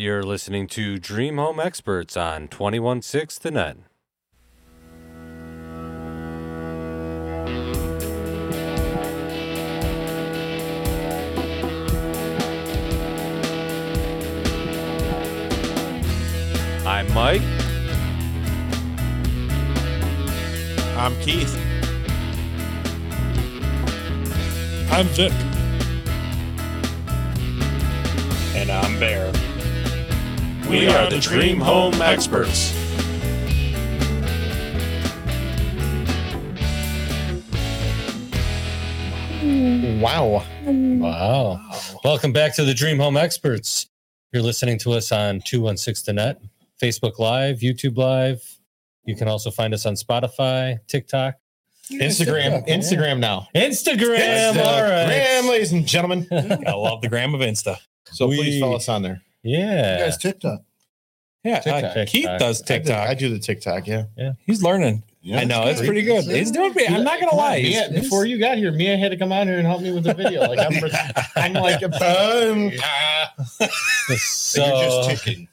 You're listening to Dream Home Experts on 216 The Net. I'm Mike. I'm Keith. I'm Vic. And I'm Bear. We are the Dream Home Experts. Wow. Wow. Welcome back to the Dream Home Experts. You're listening to us on 216 The Net, Facebook Live, YouTube Live. You can also find us on Spotify, TikTok, Instagram. Instagram now. Instagram. All right. Instagram, ladies and gentlemen. I love the gram of Insta. So We- please follow us on there. Yeah. guys TikTok. Yeah, uh, TikTok. Keith does I do- TikTok. I do the TikTok, yeah. Yeah. He's learning. Yeah, I know that's it's pretty good. He's doing. pretty- I'm not gonna lie. Mia, before you got here, Mia had to come out here and help me with the video. Like I'm, I'm like, um, So You're just ticking.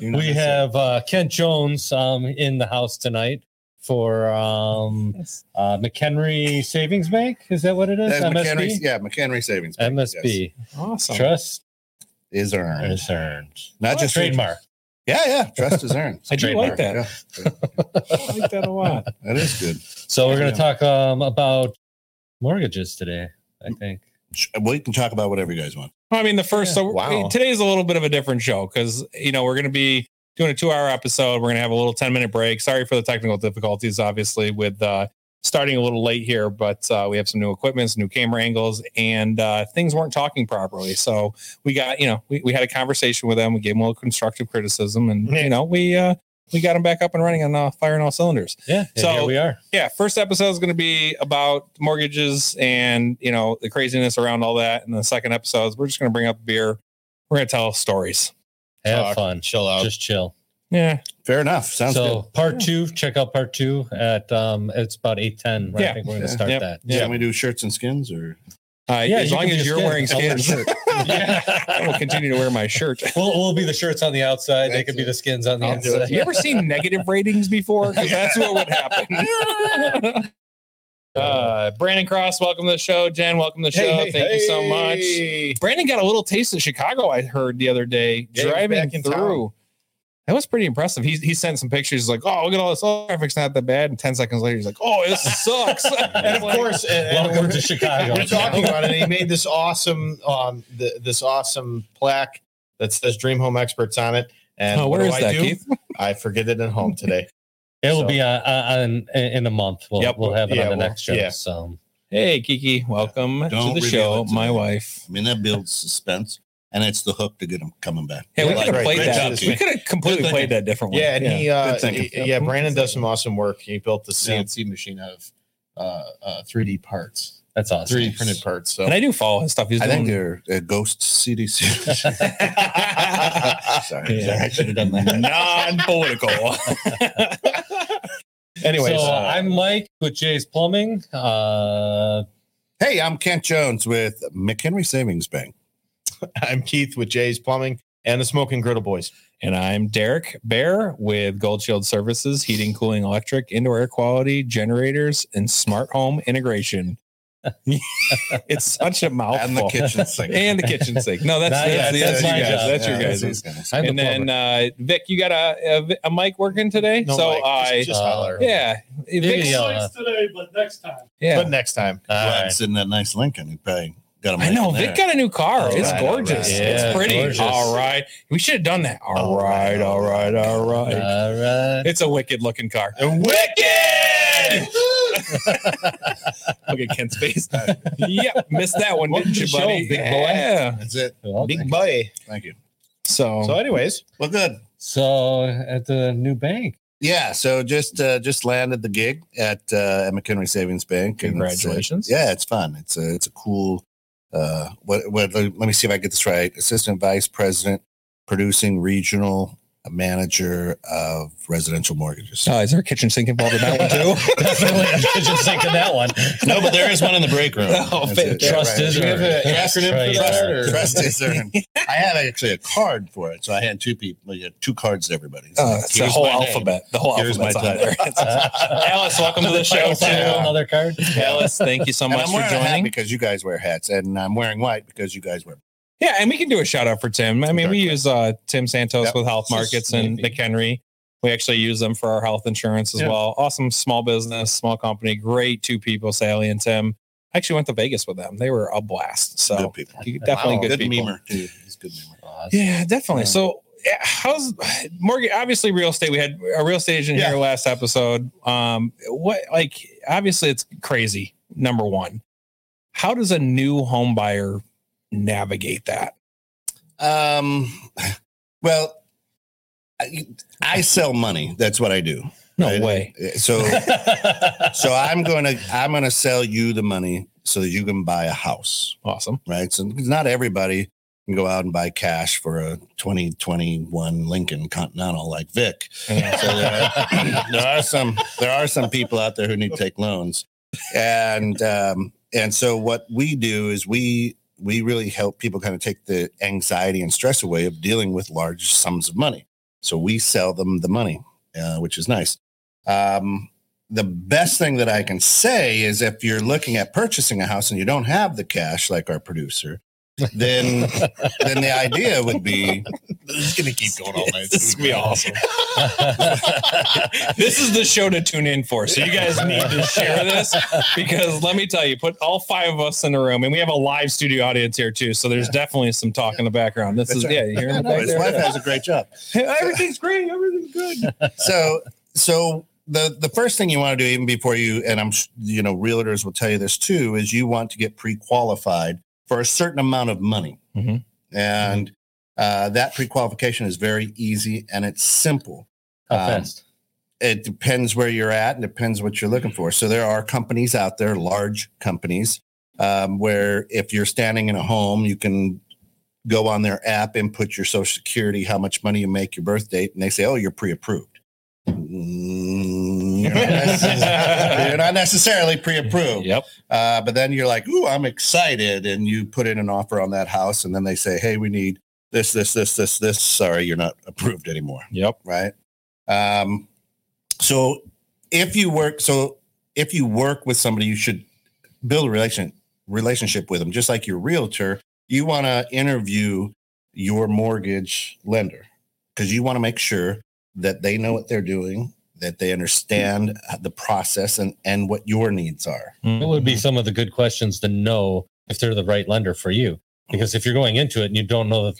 we have uh, Kent Jones um, in the house tonight for um, uh, McHenry Savings Bank. Is that what it is? That's McHenry, MSB? yeah, McHenry Savings. Bank, yes, MSB. awesome. Trust is earned. is earned. Not just trademark. Yeah, yeah. Trust is earned. I do like that. Yeah, I like that a lot. that is good. So we're going Yeah. to talk um, about mortgages today. I think. Sh- We can talk about whatever you guys want. I mean, the first. So Wow. today's a little bit of a different show because you know we're going to be doing a two-hour episode. We're going to have a little ten-minute break. Sorry for the technical difficulties, obviously, with uh, starting a little late here, but uh, we have some new equipment, some new camera angles, and uh, things weren't talking properly. So we got, you know, we, we had a conversation with them. We gave them a little constructive criticism, and you know, we uh, we got them back up and running on uh, firing all cylinders. Yeah. So- we are. yeah first episode is going to be about mortgages and you know the craziness around all that and the second episode is we're just going to bring up beer we're going to tell stories Have Talk, fun. chill out. Just chill. Yeah Fair enough. Sounds good. so good. part two, check out part two at um it's about eight ten. Right? Yeah. I think we're gonna start Yep. that. Yeah. Can we do shirts and skins or uh, Yeah, as long as you're skin. wearing I'll wear skins i will continue to wear my shirt We'll, we'll be the shirts on the outside. They That's could be the skins on the I'll inside. you ever seen negative ratings before 'Cause that's what would happen uh brandon cross welcome to the show jen welcome to the show thank you so much Brandon got a little taste of Chicago, I heard the other day, Yeah, driving back in through. That was pretty impressive. He, he sent some pictures. He's like, oh, look at all this. Oh, traffic's not that bad. And 10 seconds later, he's like, oh, this sucks. And of course, and, and Welcome to Chicago. we're talking about it. And he made this awesome, um, the, this awesome plaque that says "Dream Home Experts" on it. And Oh, what do is I that, do? Keith? I forget it at home today. It will So- be on, on in a month. We'll Yep. we'll have it Yeah, on the well, next show. yeah. So Hey, Kiki, welcome Don't to the show. to My me. wife. I mean that builds suspense and it's the hook to get them coming back. Hey, we Yeah, could have played Good that. job, We could have completely played that different one. Yeah, and he, uh, he- yeah, Brandon does some awesome work. He built the CNC machine out of uh, uh, 3D parts, that's awesome. 3D printed parts. So and I do follow his stuff. He's I think doing they're a ghost CDC. Sorry, Yeah. I should have done that. non-political. anyways, so uh, I'm Mike with Jay's Plumbing. Uh, Hey, I'm Kent Jones with McHenry Savings Bank. I'm Keith with Jay's Plumbing and the Smoking Griddle Boys. And I'm Derek Bear with Gold Shield Services, heating, cooling, electric, indoor air quality, generators, and smart home integration. it's such a mouthful. And the kitchen sink. And the kitchen sink. No, that's Not that's, yet. that's, That's you guys. job. That's your Yeah, guys'. that's guys. And the then uh, Vic, you got a, a, a mic working today? No, so Mike, I just, just uh, holler. yeah, can Vic's- yell today, but next time. yeah. But next time. all Glad right. it's in that nice Lincoln. He probably got a I know in Vic got a new car. All it's right, gorgeous. right. it's pretty. gorgeous. All right, we should have done that. all right, all right, all right. All right. It's a wicked looking car. Wicked. Look at Kent's face. yep, missed that one, Welcome didn't you, buddy? show, big boy. Yeah. That's it. Well, Big boy. Thank you. So, So, anyways, Well, good. So at the new bank. Yeah. So just uh, just landed the gig at uh, at McHenry Savings Bank. and it's, uh, Congratulations. yeah, it's fun. It's a it's a cool. Uh, what what? Let me see if I get this right. Assistant Vice President, producing regional a manager of residential mortgages. Oh, is there a kitchen sink involved in that one too? Definitely, I was just thinking that one. No, but there is one in the break room. Oh, it. Trust right. is Do you have an earned. acronym for Trust- Trust is earned. I have actually a card for it, so I had two people, yeah, two cards to everybody. So Oh, it's the whole my name. alphabet. The whole Here's my alphabet's on there. Alice, welcome to the show too. Another card. Alice, thank you so And much I'm for wearing a hat joining. because you guys wear hats, and I'm wearing white because you guys wear. Yeah, and we can do a shout out for Tim. I mean, we use uh, Tim Santos Yep. with Health Markets and McHenry. We actually use them for our health insurance as Yeah. well. Awesome small business, small company, great two people, Sally and Tim. I actually went to Vegas with them. They were a blast. So Good people. definitely Wow. good, Good people. memer too. He's good memer. Oh, Yeah, definitely. Yeah. So yeah, how's mortgage? Obviously, real estate. We had a real estate agent Yeah. here last episode. Um, what like obviously it's crazy. Number one, how does a new home buyer navigate that? Um, well, I, I sell money. That's what I do. No right? way. So, so I'm going to I'm going to sell you the money so that you can buy a house, Awesome. right? So not everybody can go out and buy cash for a 2021 Lincoln Continental like Vic. So there are, there are some there are some people out there who need to take loans, and um, and so what we do is we we really help people kind of take the anxiety and stress away of dealing with large sums of money. So we sell them the money, uh, which is nice. Um, the best thing that I can say is if you're looking at purchasing a house and you don't have the cash, like our producer, then then the idea would be This is gonna keep going all night. This would be awesome. this is the show to tune in for. So you guys need to share this because let me tell you, put all five of us in a room, and we have a live studio audience here too. So there's definitely some talk in the background. This That's is right. yeah, you hear Yeah, no, his wife has a great job. Everything's great. Everything's good. so so the the first thing you want to do even before you and i'm you know realtors will tell you this too is you want to get pre-qualified for a certain amount of money Mhm. and uh, that pre-qualification is very easy and it's simple How Um, fast? it depends where you're at and depends what you're looking for so there are companies out there large companies um, where if you're standing in a home you can go on their app input your social security how much money you make your birth date and they say oh you're pre-approved you're, not necess- you're not necessarily pre-approved Yep. uh, but then you're like ooh i'm excited and you put in an offer on that house and then they say hey we need this this this this this sorry you're not approved anymore Yep. right? Um, so if you work, so if you work with somebody, you should build a relation relationship with them, just like your realtor. You want to interview your mortgage lender because you want to make sure that they know what they're doing, that they understand the process and and what your needs are. What would be some of the good questions to know if they're the right lender for you? Because if you're going into it and you don't know the,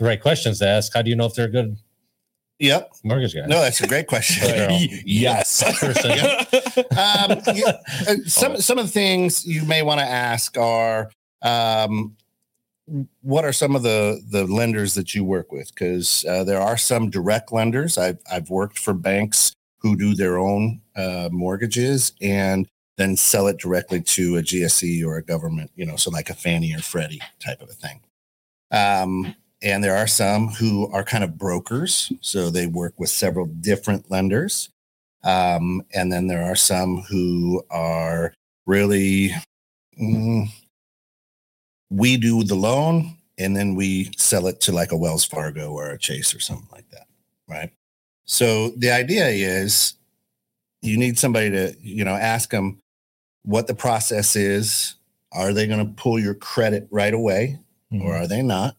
right questions to ask, how do you know if they're a good Yep. mortgage guy? No, that's a great question. yes. Um, uh, some some of the things you may want to ask are um, what are some of the the lenders that you work with? Because uh, there are some direct lenders. I've I've worked for banks who do their own uh, mortgages and then sell it directly to a GSE or a government, you know, so like a Fannie or Freddie type of a thing. Um, and there are some who are kind of brokers, so they work with several different lenders. Um, and then there are some who are really, mm, we do the loan and then we sell it to like a Wells Fargo or a Chase or something like that. Right. So the idea is you need somebody to, you know, ask them what the process is. Are they going to pull your credit right away or are they not?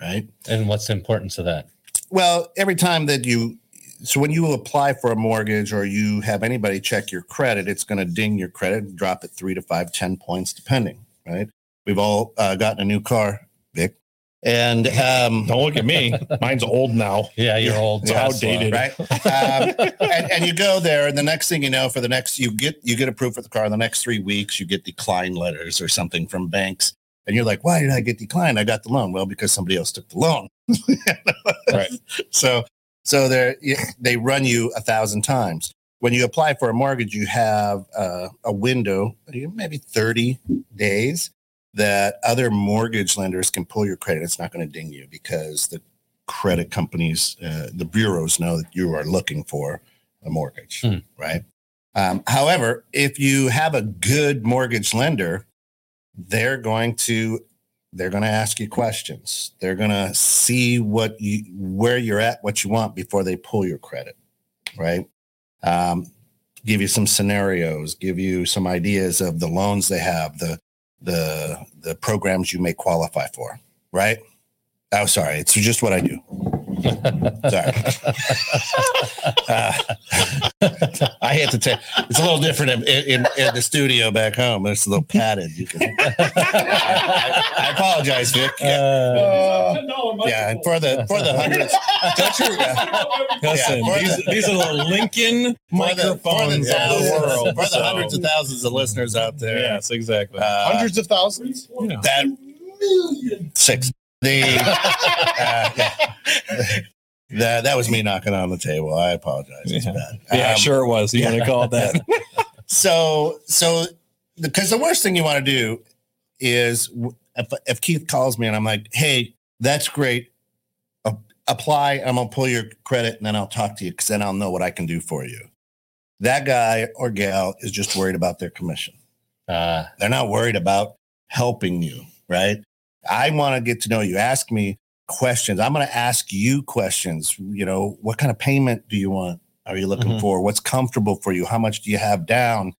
Right. And what's the importance of that? Well, every time that you, so when you apply for a mortgage or you have anybody check your credit, it's going to ding your credit and drop it three to five, 10 points, depending, right? We've all uh, gotten a new car. And, um, Don't look at me. Mine's old now. Yeah, you're old. It's outdated. right? Um, and, and you go there, and the next thing you know, for the next, you get you get approved for the car. The next three weeks, you get decline letters or something from banks, and you're like, "Why did I get declined? I got the loan." Well, because somebody else took the loan. Right. So, so they they run you a thousand times. When you apply for a mortgage, you have uh, a window, maybe 30 days, that other mortgage lenders can pull your credit. It's not going to ding you because the credit companies, uh, the bureaus know that you are looking for a mortgage, Hmm. right? Um, however, if you have a good mortgage lender, they're going to they're going to ask you questions. They're going to see what you where you're at, what you want before they pull your credit, right? Um, give you some scenarios, give you some ideas of the loans they have, the the the programs you may qualify for, right? Oh, sorry, it's just what I do. Sorry. Uh, I had to take. It's a little different in, in, in the studio back home. It's a little padded. You can, I, I apologize, Vic. Yeah, Uh, yeah, and for the for the hundreds. Don't you? Yeah. Listen, Yeah, these, the- these are the Lincoln For the, the, microphones of the world. for the so- hundreds of thousands of listeners out there. Yes, exactly. Uh, Hundreds of thousands. Yeah. that six. The uh, yeah. that that was me knocking on the table. I apologize. It's Yeah. bad. Yeah, Um, sure it was. You want to call it that? So so because the worst thing you want to do is if, if Keith calls me and I'm like, hey, that's great. Apply. I'm gonna pull your credit and then I'll talk to you because then I'll know what I can do for you. That guy or gal is just worried about their commission. uh, They're not worried about helping you, right? I want to get to know you. Ask me questions. I'm going to ask you questions. You know, what kind of payment do you want? Are you looking Mhm. for? What's comfortable for you? How much do you have down?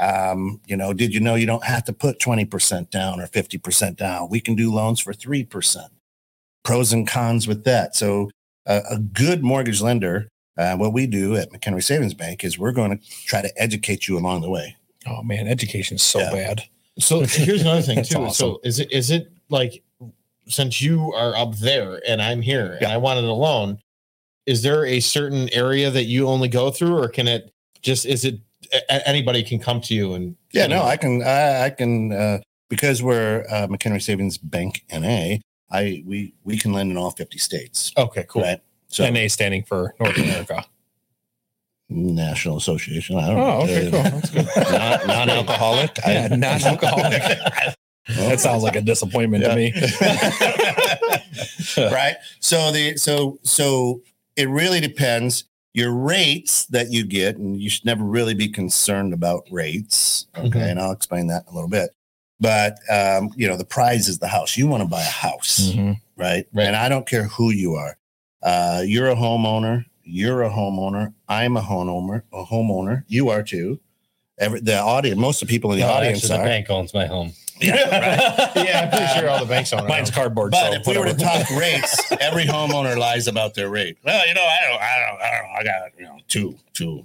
Um, you know, did you know you don't have to put 20% down or 50% down? We can do loans for 3%. Pros and cons with that. So, uh, a good mortgage lender, uh, what we do at McHenry Savings Bank is we're going to try to educate you along the way. Oh man, education is so Yeah. bad. So here's another thing too. awesome. So is it is it like since you are up there and I'm here and Yeah. I want it alone, is there a certain area that you only go through, or can it just is it anybody can come to you and Yeah, no, I can, I, I can, uh, because we're uh, McHenry Savings Bank NA. I we we can lend in all fifty states, okay, cool. right? So NA standing for North America. National Association. I don't Oh, know. okay, cool. That's good. Non, non-alcoholic. Yeah, non-alcoholic. That sounds like a disappointment to me. right. So the so so it really depends. Your rates that you get, and you should never really be concerned about rates. Okay, Mhm. and I'll explain that in a little bit. But um, you know, the prize is the house. You want to buy a house. Mhm. right? Right. And I don't care who you are. Uh, you're a homeowner. You're a homeowner. I'm a homeowner. A homeowner. You are too. Every the audience, most of the people in the no, audience actually, the are. bank owns my home. Yeah, right. yeah, I'm pretty sure all the banks own it. Mine's cardboard. But so if we were to talk rates, every homeowner lies about their rate. Well, you know, I don't, I don't, I don't. I got you know two, two,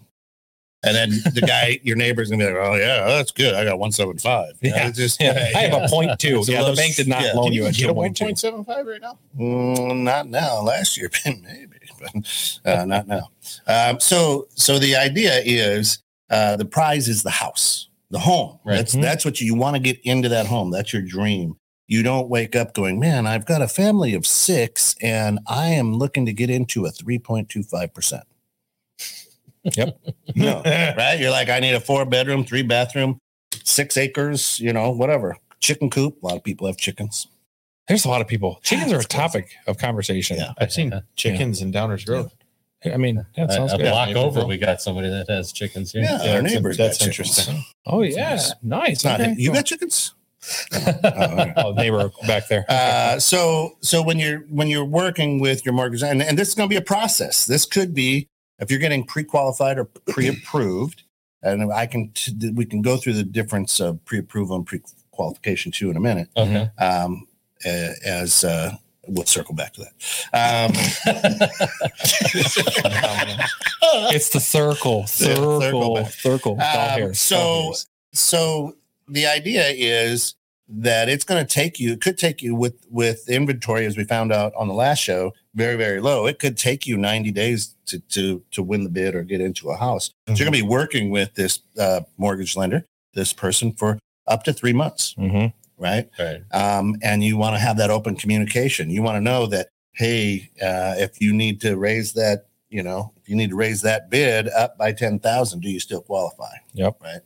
and then the guy, your neighbor's gonna be like, oh yeah, that's good. I got one seven five. Yeah. it's just Yeah, I have a point two. It's a Yeah, low- the bank did not yeah. loan Can you you a get a two one point two. point seven five right now? Mm, not now. Last year, maybe, but uh, not now. Um, so, so the idea is uh, the prize is the house, the home. Right. That's Mhm. that's what you, you want to get into that home. That's your dream. You don't wake up going, man, I've got a family of six, and I am looking to get into a three point two five percent. Yep. No, right? You're like, I need a four bedroom, three bathroom, six acres. You know, whatever. Chicken coop. A lot of people have chickens. There's a lot of people. Chickens are a topic of conversation. Yeah. I've seen chickens in Downers Grove. I mean, that A- sounds a good. block Yeah. over, we got somebody that has chickens here. Yeah, Yeah, our that's- neighbors. that's got chickens. interesting. Oh yeah, nice. It's not Okay, you got chickens. Oh, okay. Oh, neighbor back there. Uh, so so when you're when you're working with your mortgage and, and this is going to be a process this could be if you're getting pre-qualified or pre-approved and i can t- we can go through the difference of pre-approval and pre-qualification too in a minute Okay. um, uh, as uh, we'll circle back to that. Um, it's the circle, circle circle, circle. Um, so- so the idea is that it's going to take you it could take you with with inventory as we found out on the last show very very low. It could take you 90 days to to to win the bid or get into a house. So you're going to be working with this uh, mortgage lender this person for up to three months. Mhm. Right Right. um, and you want to have that open communication you want to know that hey uh, if you need to raise that you know if you need to raise that bid up by 10000 do you still qualify Yep. right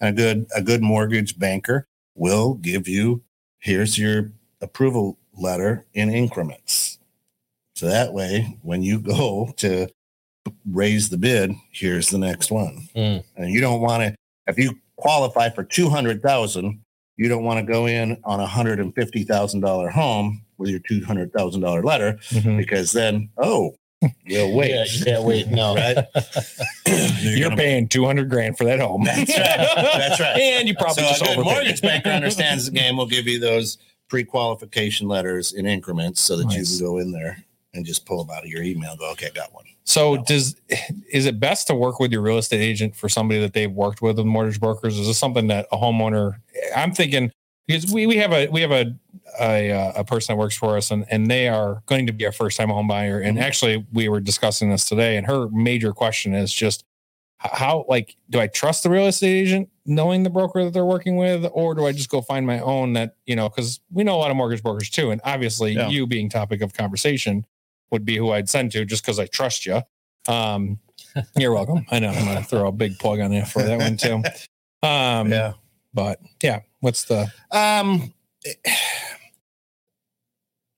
and a good a good mortgage banker will give you here's your approval letter in increments So that way, when you go to raise the bid, here's the next one. Mm. And you don't want to, if you qualify for 200,000, you don't want to go in on a $150,000 home with your $200,000 letter Mhm. because then, oh, you'll wait. Yeah, you can't wait. No. Right? You're gonna- paying 200 grand for that home. That's right. That's right. and you probably so just a good overpaid. mortgage banker understands the game. Will give you those pre-qualification letters in increments so that Nice. you can go in there and just pull them out of your email. and Go, okay, got one. So does is it best to work with your real estate agent for somebody that they've worked with with mortgage brokers? Is this something that a homeowner? I'm thinking because we, we have a we have a a, uh, a person that works for us and and they are going to be a first time home buyer. And Mhm. actually, we were discussing this today, and her major question is just how like do I trust the real estate agent knowing the broker that they're working with, or do I just go find my own that you know because we know a lot of mortgage brokers too, and obviously Yeah. you being topic of conversation would be who I'd send to just because I trust you. Um, you're welcome. I know I'm gonna throw a big plug on you for that one too. Um, Yeah. but yeah, what's the Um,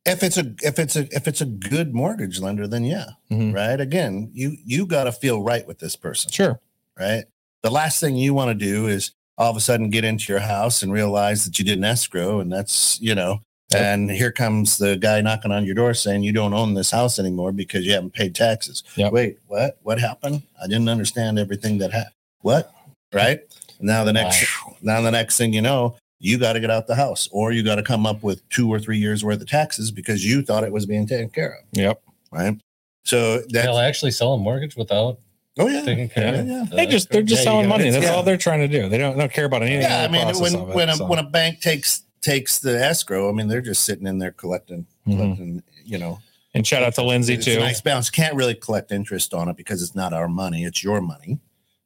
if it's a if it's a if it's a good mortgage lender, then yeah, Mhm. right. Again, you you got to feel right with this person, sure? right? The last thing you want to do is all of a sudden get into your house and realize that you didn't escrow, and that's you know. Yep. And here comes the guy knocking on your door saying you don't own this house anymore because you haven't paid taxes. Yep. Wait, what? What happened? I didn't understand everything that happened. What? Right? Now the next now the next thing you know, you got to get out the house or you got to come up with two or three years worth of taxes because you thought it was being taken care of. Yep. Right. So They'll actually sell a mortgage without oh yeah. taking care Yeah, of yeah. it. They just they're just Yeah, selling money. That's Yeah. all they're trying to do. They don't don't care about anything. Yeah, I mean when of it, when a so. when a bank takes takes the escrow, I mean they're just sitting in there collecting Mhm. collecting, you know. and shout out to Lindsay It's too. nice balance. Can't really collect interest on it because it's not our money, it's your money,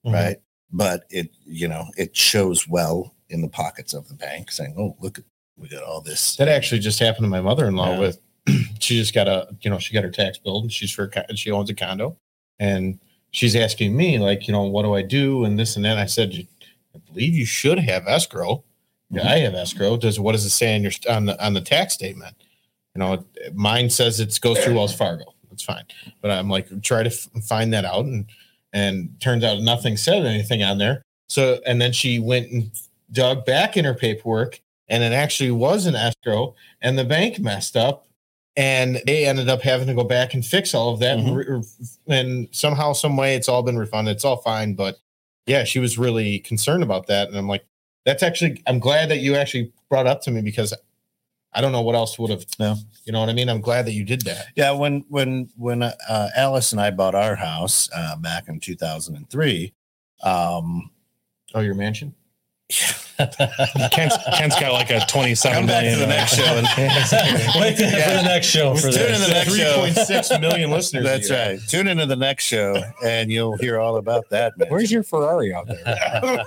Mhm. right? But it you know, it shows well in the pockets of the bank saying, "Oh, look we got all this." That actually just happened to my mother-in-law Yeah. with she just got a you know she got her tax bill and she's for she owns a condo and she's asking me like you know what do I do and this and that I said I believe you should have escrow yeah I have escrow. Does what does it say on your on the on the tax statement? You know mine says it goes through Wells Fargo. That's fine. But I'm like try to f- find that out and and turns out nothing said anything on there. So and then she went and dug back in her paperwork and it actually was an escrow and the bank messed up and they ended up having to go back and fix all of that. Mm-hmm. And, re- and somehow some way it's all been refunded. It's all fine. But yeah she was really concerned about that. And i'm like that's actually i'm glad that you actually brought up to me because i don't know what else would have Yeah. you know what i mean? I'm glad that you did that. Yeah, when when when uh, Alice and I bought our house uh, back in 2003, um, oh your mansion Kent's, Kent's got like a twenty-seven Come back to the next show and- Wait for the next show for Tune in the next show. 3.6 million listeners That's you right. Tune into the next show and you'll hear all about that. Man. Where's your Ferrari out there?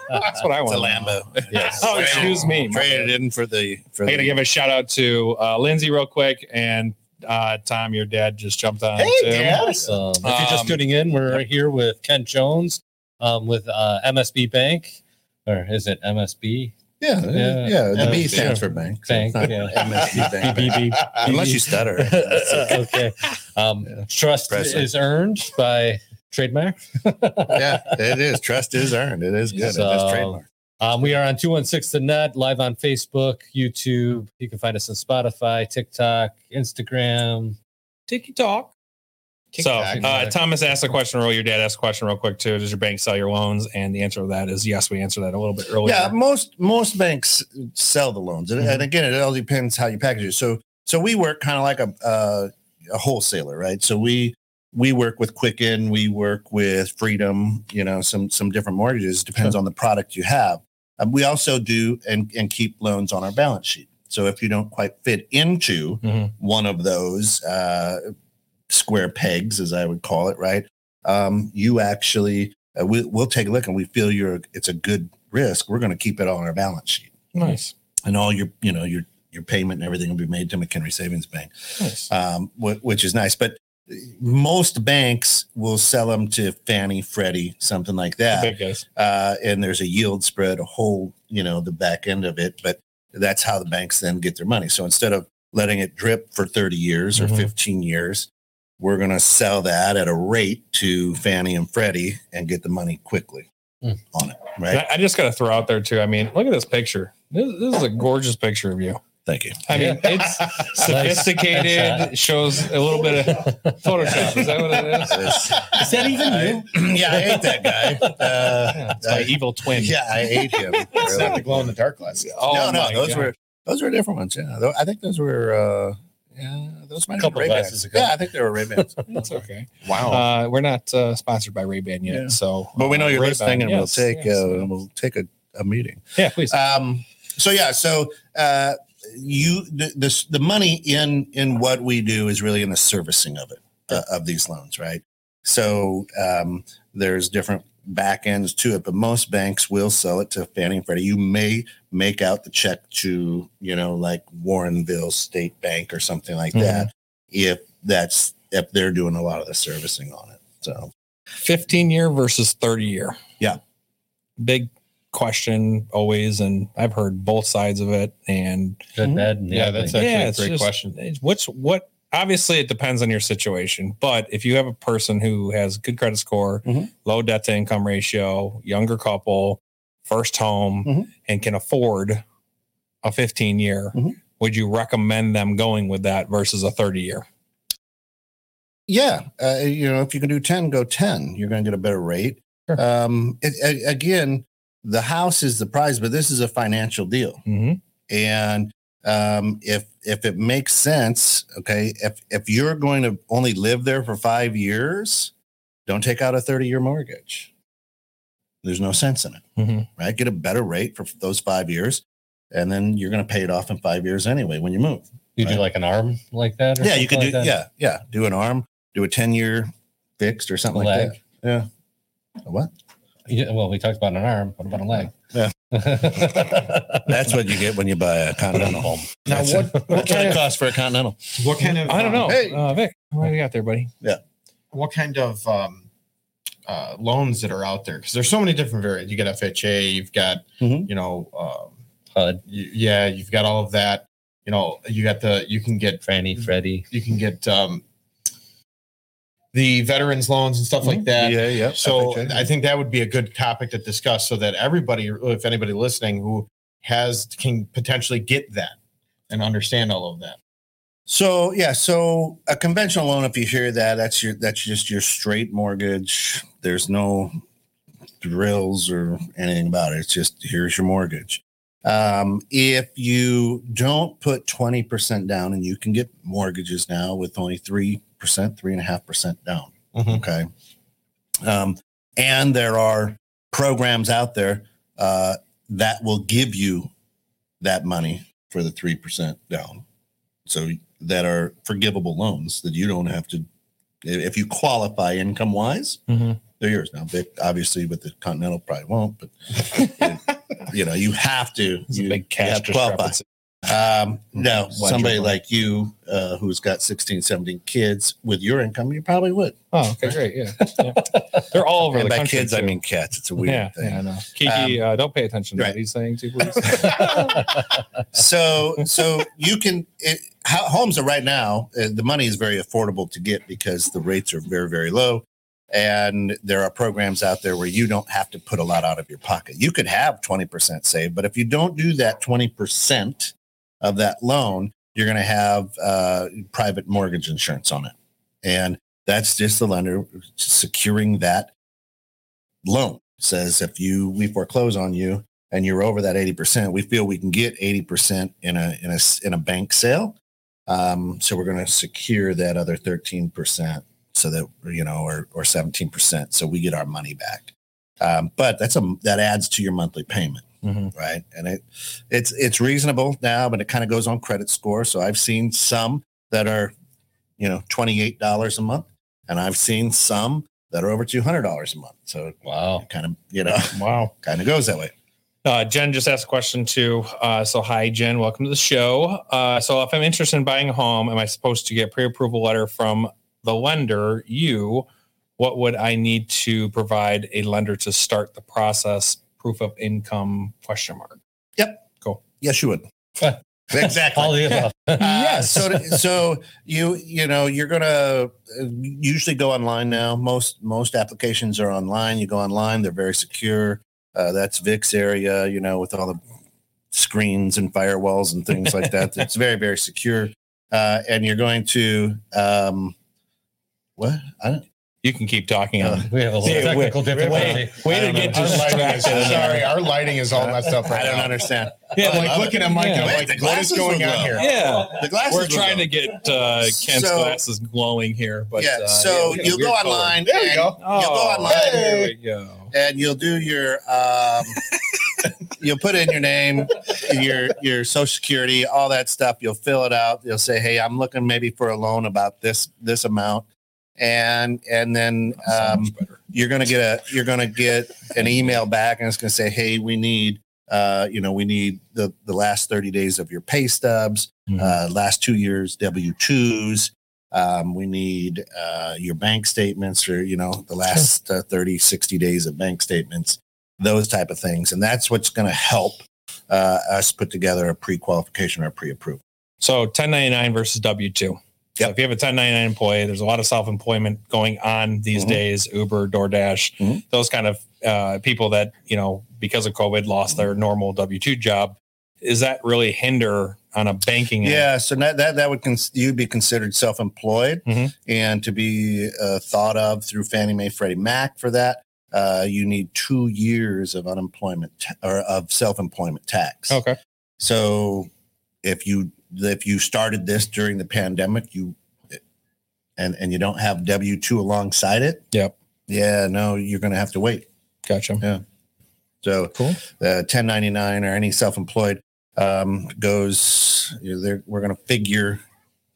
That's what I it's want. a Lambo? Yes. Oh, excuse me. Traded in for the for I got to give a shout out to uh, Lindsay real quick and uh, Tom. Your dad just jumped on. Hey, too. Dad. Awesome. If you're just Um, tuning in, we're here with Kent Jones um, with uh, MSB Bank, or is it MSB yeah, Yeah. yeah. The B Yeah. stands for bank. so Bank? it's not Yeah. MSD Bank. BBB? Unless you stutter. okay. Um, Yeah. Trust Presley. is earned by trademark. yeah, it is. Trust is earned. It is good. it So- is trademark. Um, we are on 216 The Net, live on Facebook, YouTube. You can find us on Spotify, TikTok, Instagram. Tiki talk. So, uh, Thomas asked a question, real. Your dad asked a question, real quick too. Does your bank sell your loans? And the answer to that is yes. We answered that a little bit earlier. Yeah, most most banks sell the loans, and, Mhm. and again, it all depends how you package it. So, so we work kind of like a uh, a wholesaler, right? So we we work with Quicken, we work with Freedom, you know, some some different mortgages. Depends on the product you have. Um, we also do and and keep loans on our balance sheet. So if you don't quite fit into Mhm. one of those uh, square pegs, as I would call it, right? Um, you actually uh, we, we'll take a look and we feel you're it's a good risk. We're going to keep it on our balance sheet, Nice. and all your you know your your payment and everything will be made to McHenry Savings Bank, Nice. um, wh- which is nice. But most banks will sell them to Fannie, Freddie, something like that uh, and there's a yield spread, a whole, you know, the back end of it. But that's how the banks then get their money. So instead of letting it drip for 30 years or Mhm. 15 years, we're going to sell that at a rate to Fannie and Freddie and get the money quickly Hmm. on it. Right. I, I just got to throw out there too. I mean, look at this picture. This, this is a gorgeous picture of you. Thank you. I mean, it's sophisticated. Nice shows a little bit of Photoshop. Is that what it is? It's- Is that even you? yeah, I hate that guy. Uh, Yeah, it's my evil twin. yeah, I hate him. It's not the glow in the dark glasses. Oh no, no, those God. were those were different ones. Yeah, I think those were. uh Yeah, those might have Couple been Ray glasses Bans. ago. Yeah, I think they were Ray Bans. That's okay. Wow. Uh, we're not uh, sponsored by Ray Ban yet, Yeah. so but we know uh, you're Ray-Ban, listening, and yes, we'll take yes. uh, we'll take a, a meeting. yeah, please. Um, so yeah, so uh, you the, the the money in in what we do is really in the servicing of it uh, of these loans, right? So um, there's different back ends to it, but most banks will sell it to Fannie and Freddie. You may make out the check to you know like Warrenville State Bank or something like Mhm. that if that's if they're doing a lot of the servicing on it. So 15 year versus 30 year. Yeah. Big question always. And I've heard both sides of it. And Good, bad, and Yeah, ugly. that's actually a great just- question. What's what? Obviously, it depends on your situation. But if you have a person who has good credit score, Mhm. low debt to income ratio, younger couple, first home, Mhm. and can afford a 15 year, Mhm. would you recommend them going with that versus a 30 year? Yeah, uh, you know, if you can do ten, go ten. You're going to get a better rate. Sure. Um, it, again, the house is the prize, but this is a financial deal, Mm-hmm. and um, if if it makes sense, okay, if if you're going to only live there for five years, don't take out a thirty year mortgage. There's no sense in it, Mm-hmm. right? Get a better rate for those five years, and then you're going to pay it off in five years anyway when you move. You do like an arm like that? or Yeah, you could do. that? Yeah, yeah, do an arm, do a ten year fixed or something A like leg. that. Yeah. A what? Yeah, well, we talked about an arm. What about a leg? Yeah. That's what you get when you buy a Continental home. Now, That's what- what what kind of- cost for a Continental? What kind of I don't know. Hey. Uh, Vic, what do you got there, buddy? Yeah. What kind of um, uh, loans that are out there? Because there's so many different variants. You got FHA, you've got Mhm. you know, um, HUD, y- yeah, you've got all of that. You know, you got the you can get Fannie, Freddie. you can get um, the veterans loans and stuff like that. Yeah, yeah. So FHA. I think that would be a good topic to discuss, so that everybody, if anybody listening who has can potentially get that and understand all of that. So yeah, so a conventional loan, if you hear that, that's your that's just your straight mortgage. There's no drills or anything about it. It's just here's your mortgage. Um, if you don't put 20% down, and you can get mortgages now with only three percent, three and a half percent down. Mhm. Okay. Um, and there are programs out there uh, that will give you that money for the three percent down. So that are forgivable loans that you don't have to if you qualify income wise, Mm-hmm. they're yours. Now, Vic, obviously with the Continental probably won't, but you know, you have to It's a big cash have to qualify. discrepancy. Um, no, Ledger somebody like you uh, who's got 16, 17 kids with your income, you probably would. Oh, okay, great. Yeah. yeah. They're all over And the by country. kids, I too. mean cats. It's a weird yeah, thing. yeah, I know. Kiki, uh, don't pay attention to Right. what he's saying too, please. so so you can it, ho- homes are right now uh, the money is very affordable to get because the rates are very very low and there are programs out there where you don't have to put a lot out of your pocket you could have 20% saved but if you don't do that 20% of that loan you're going to have uh, private mortgage insurance on it and that's just the lender securing that loan says if you we foreclose on you and you're over that 80%, we feel we can get 80% in a in a in a bank sale. Um, so we're going to secure that other 13% so that you know or or 17% so we get our money back. Um, but that's a that adds to your monthly payment, Mhm. right? And it it's it's reasonable now, but it kind of goes on credit score. So I've seen some that are you know $28 a month and I've seen some that are over $200 a month. So Wow. kind of, you know, wow. kind of goes that way. Uh, Jen just asked a question too. Uh, so, hi, Jen. Welcome to the show. Uh, so, if I'm interested in buying a home, am I supposed to get pre-approval letter from the lender? You, what would I need to provide a lender to start the process? Proof of income? Question mark. Yep. Cool. Yes, you would. exactly. All the above. Uh, Yes. So, so you you know you're gonna uh, usually go online now. Most most applications are online. You go online. They're very secure. Uh, that's Vic's area. You know, with all the screens and firewalls and things like that. It's very very secure. Uh, and you're going to um, what? I don't, You can keep talking on. We have a little Yeah, technical wait, difficulty. Way I to get know. Our lighting is, distracted. sorry, our lighting is all messed up right I don't now. understand. Yeah, I'm the- like looking at Mike and I'm like, the what is glasses going look on here? yeah. The glasses. We're trying to get uh, Kent's So- glasses glowing here, but yeah. uh, so we got you'll go weird color. online. There we and go. Oh, You'll go online. There we go. and you'll do your um you'll put in your name your your social security all that stuff you'll fill it out you'll say hey i'm looking maybe for a loan about this this amount and and then um, you're going to get a you're going to get an email back and it's going to say hey we need uh, you know we need the the last 30 days of your pay stubs mm-hmm. uh, last two years w2s um, we need uh, your bank statements or you know the last uh, 30 60 days of bank statements those type of things and that's what's going to help uh, us put together a pre-qualification or pre-approval. So 1099 versus w2 Yep. So if you have a 1099 employee, there's a lot of self-employment going on these mm-hmm. days. Uber, DoorDash, mm-hmm. those kind of uh, people that you know because of COVID lost their mm-hmm. normal W two job. Is that really hinder on a banking? Yeah, so that that, that would cons- you'd be considered self-employed, mm-hmm. and to be uh, thought of through Fannie Mae, Freddie Mac for that. Uh, you need two years of unemployment ta- or of self-employment tax. Okay. So if you if you started this during the pandemic, you and and you don't have W two alongside it, Yep. yeah, no, you're going to have to wait. Gotcha. Yeah. So Cool. the 1099 or any self employed um, goes. You know, we're going to figure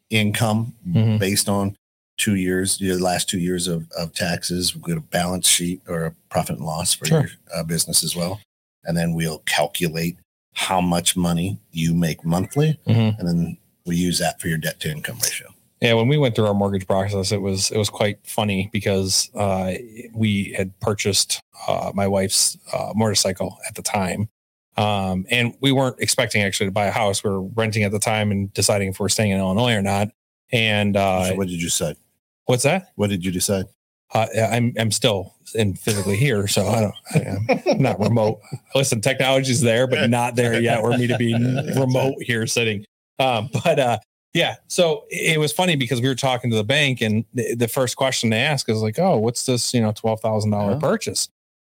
income Mhm. based on two years, the last two years of, of taxes. We'll get a balance sheet or a profit and loss for Sure. your uh, business as well. And then we'll calculate how much money you make monthly. Mhm. And then we use that for your debt to income ratio. Yeah, when we went through our mortgage process, it was it was quite funny because uh, we had purchased uh, my wife's uh, motorcycle at the time, um, and we weren't expecting actually to buy a house. We were renting at the time and deciding if we're staying in Illinois or not. And uh, so what did you say? what's that? What did you decide? Uh, I'm I'm still in physically here, so I don't. I'm not remote. Listen, technology's there, but not there yet. for me to be remote here sitting. Um, but uh, yeah, so it was funny because we were talking to the bank, and the, the first question they asked is like, "Oh, what's this? You know, twelve thousand dollar purchase?"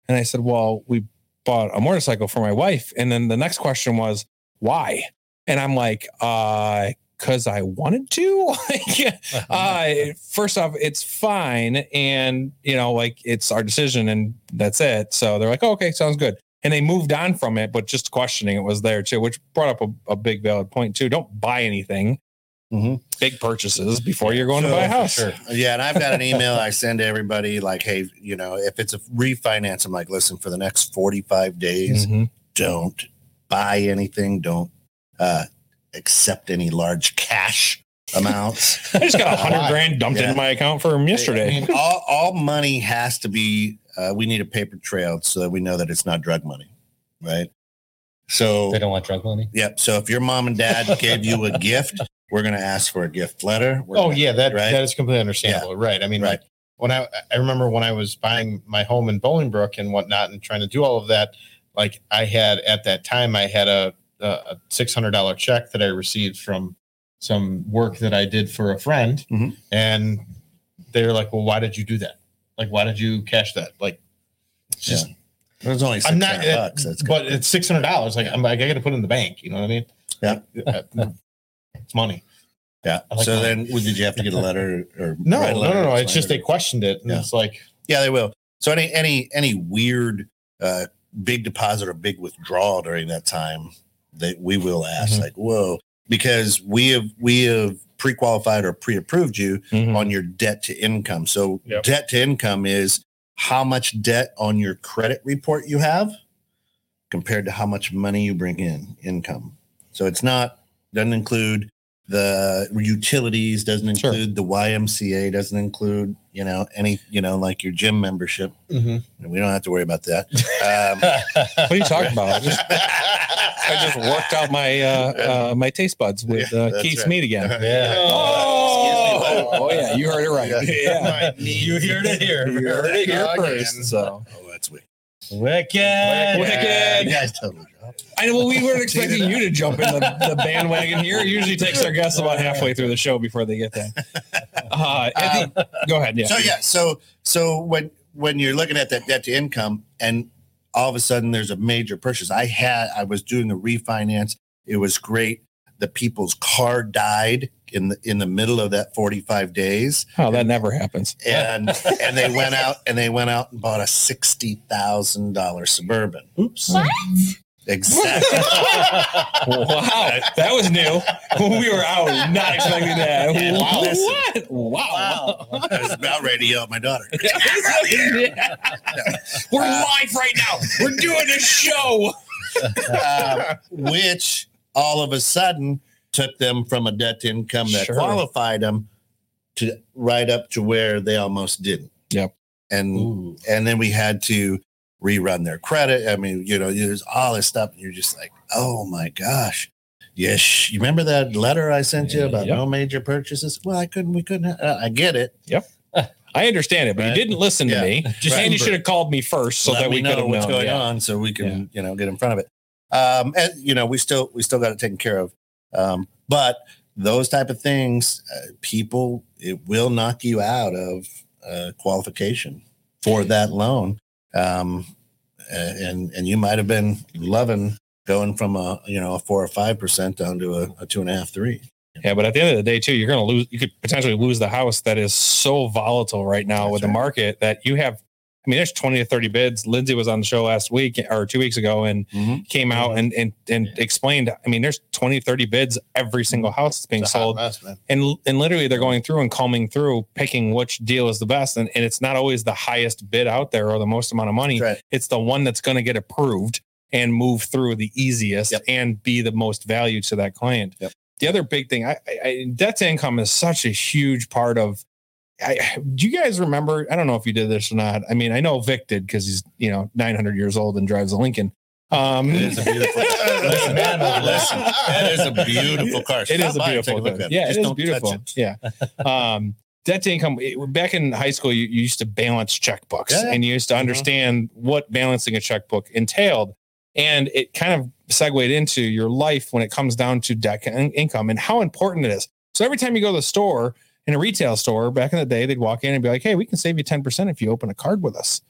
And I said, "Well, we bought a motorcycle for my wife." And then the next question was, "Why?" And I'm like, "Uh." Because I wanted to. Like, uh first off it's fine and you know like it's our decision and that's it so they're like oh, okay sounds good and they moved on from it but just questioning it was there too which brought up a, a big valid point too don't buy anything Mhm. big purchases before you're going to buy a house sure. Yeah, and I've got an email I send to everybody like, hey, you know, if it's a refinance, I'm like, listen, for the next 45 days, Mhm. don't buy anything. Don't uh, accept any large cash amounts. i just got a hundred grand dumped Yeah. into my account from I yesterday mean, all, all money has to be, uh, we need a paper trail so that we know that it's not drug money, right? So, They don't want drug money. yep. So if your mom and dad gave you a gift, we're going to ask for a gift letter. We're Oh gonna- yeah, that right? that is completely understandable. Right. I mean, Right. like when I I remember when I was buying my home in Bolingbrook and whatnot and trying to do all of that, like I had at that time I had a a six hundred dollar check that I received from some work that I did for a friend, Mhm. and they're like, "Well, why did you do that? Like, why did you cash that? Like, it's just It was only I'm not, 600 bucks. That's but it's six hundred dollars. Like, I'm like, I got to put it in the bank. You know what I mean? Yeah. It's money. Yeah. Like so that. then, did you have to get a letter or No, a no, no, no. It's just they questioned it, and Yeah. it's like, Yeah, they will. So any any any weird uh, big deposit or big withdrawal during that time, that we will ask Mhm. like, whoa, because we have we have pre-qualified or pre-approved you Mhm. on your debt to income. So Yep. debt to income is how much debt on your credit report you have compared to how much money you bring in income. So it's not doesn't include the utilities, doesn't Sure. include the YMCA, doesn't include, you know, any, you know, like your gym membership. We don't have to worry about that. Um, what are you talking about Just- I just worked out my uh, uh, my taste buds with Yeah, uh, that's Keith right. Mead again. Yeah. Oh, oh yeah, you heard it right. Yeah. You heard it here. You heard it here Again. first. So Oh, that's wicked. Wicked. Wicked. You guys totally dropped. I know well, we weren't expecting you to jump in the, the bandwagon here. It usually takes our guests about halfway through the show before they get there. Uh, Andy, go ahead. Yeah. So yeah, so so when when you're looking at that debt to income, and all of a sudden there's a major purchase. I had I was doing a refinance. It was great. The people's car died in the in the middle of that 45 days, Oh, that never happens. and and they went out and they went out and bought a sixty thousand dollar suburban. Oops. Exactly. Wow, that was new. We were out, not expecting that. Wow. What? Wow. I was about ready to yell at my daughter. We're live right now. We're doing a show. uh, which all of a sudden took them from a debt to income that Sure. qualified them to right up to where they almost didn't. Yep. And Ooh. and then we had to rerun their credit. I mean, you know, there's all this stuff, and you're just like, oh my gosh. Yes, you remember that letter I sent you about Yep. no major purchases? Well, I couldn't. We couldn't. Uh, I get it. Yep. I understand it, but Right. you didn't listen to Yeah. me. Just and you should have called me first so Let that we could know have what's known. going yeah. on, so we can Yeah. you know get in front of it. Um, and you know, we still we still got it taken care of. Um, but those type of things, uh, people, it will knock you out of uh, qualification for that loan. Um, and and you might have been loving going from a you know a four or five percent down to a, a two and a half three. Yeah, but at the end of the day, too, you're going to lose. You could potentially lose the house that is so volatile right now That's with the market that you have. I mean, there's 20 to 30 bids. Lindsay was on the show last week or two weeks ago and came out and and, and explained. I mean, there's 20, 30 bids every single house that's being sold. mess, and and literally they're going through and combing through picking which deal is the best and, and it's not always the highest bid out there or the most amount of money right. it's the one that's going to get approved and move through the easiest Yep. and be the most value to that client Yep. the other big thing I, I, I debt to income is such a huge part of I, do you guys remember i don't know if you did this or not i mean i know vic did because he's you know 900 years old and drives a lincoln um It is a beautiful. listen, man, listen. That is a beautiful car. It is a by and take beautiful look thing. at it. Yeah, Just it is beautiful. it. Yeah. Um, debt to income. it- back in high school, you, you used to balance checkbooks Yeah, and you used to understand what balancing a checkbook entailed. And it kind of segued into your life when it comes down to debt and income and how important it is. So every time you go to the store, in a retail store, back in the day, they'd walk in and be like, hey, we can save you 10% if you open a card with us.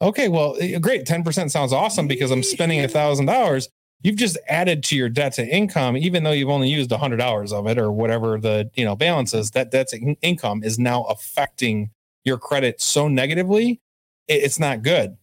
Okay, well, eh, great. 10% sounds awesome because I'm spending a thousand dollars you've just added to your debt to income, even though you've only used a hundred hours of it or whatever the you know balance is. That debt to in- income is now affecting your credit so negatively, it- it's not good.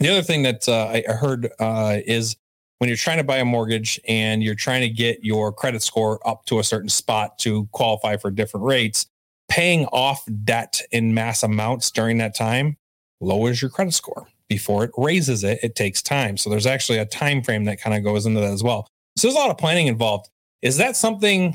The other thing that uh, I I heard uh, is when you're trying to buy a mortgage and you're trying to get your credit score up to a certain spot to qualify for different rates, paying off debt in mass amounts during that time lowers your credit score before it raises it it takes time so there's actually a time frame that kind of goes into that as well so there's a lot of planning involved is that something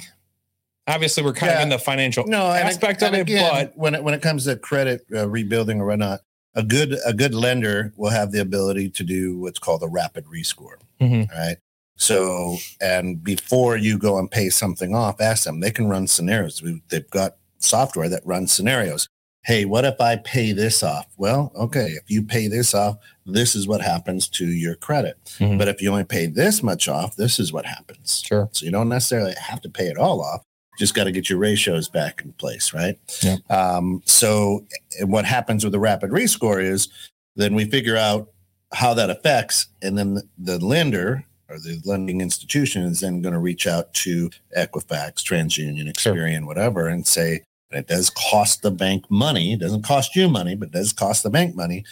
obviously we're kind of in the financial no aspect and of it, again, but- when it when it comes to credit uh, rebuilding or whatnot, a good a good lender will have the ability to do what's called a rapid rescore. Mhm. Right. So, and before you go and pay something off, ask them. They can run scenarios. We, they've got software that runs scenarios. Hey, what if I pay this off? Well, okay, if you pay this off, this is what happens to your credit. Mhm. But if you only pay this much off, this is what happens. sure So you don't necessarily have to pay it all off. Just got to get your ratios back in place, right? Yeah. Um, so what happens with the rapid rescore is then we figure out how that affects, and then the, lender or the lending institution is then going to reach out to Equifax, TransUnion, Sure. Experian, whatever, and say it does cost the bank money. It doesn't cost you money, but it does cost the bank money.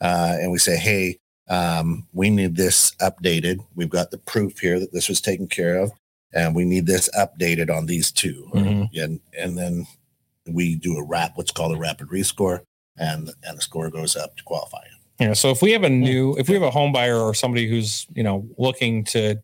Uh, and we say, hey, um, we need this updated. We've got the proof here that this was taken care of, and we need this updated on these 2 Mhm. And and then we do a wrap, what's called a rapid rescore, and and the score goes up to qualify. Yeah. So if we have a new, if we have a home buyer or somebody who's, you know, looking to,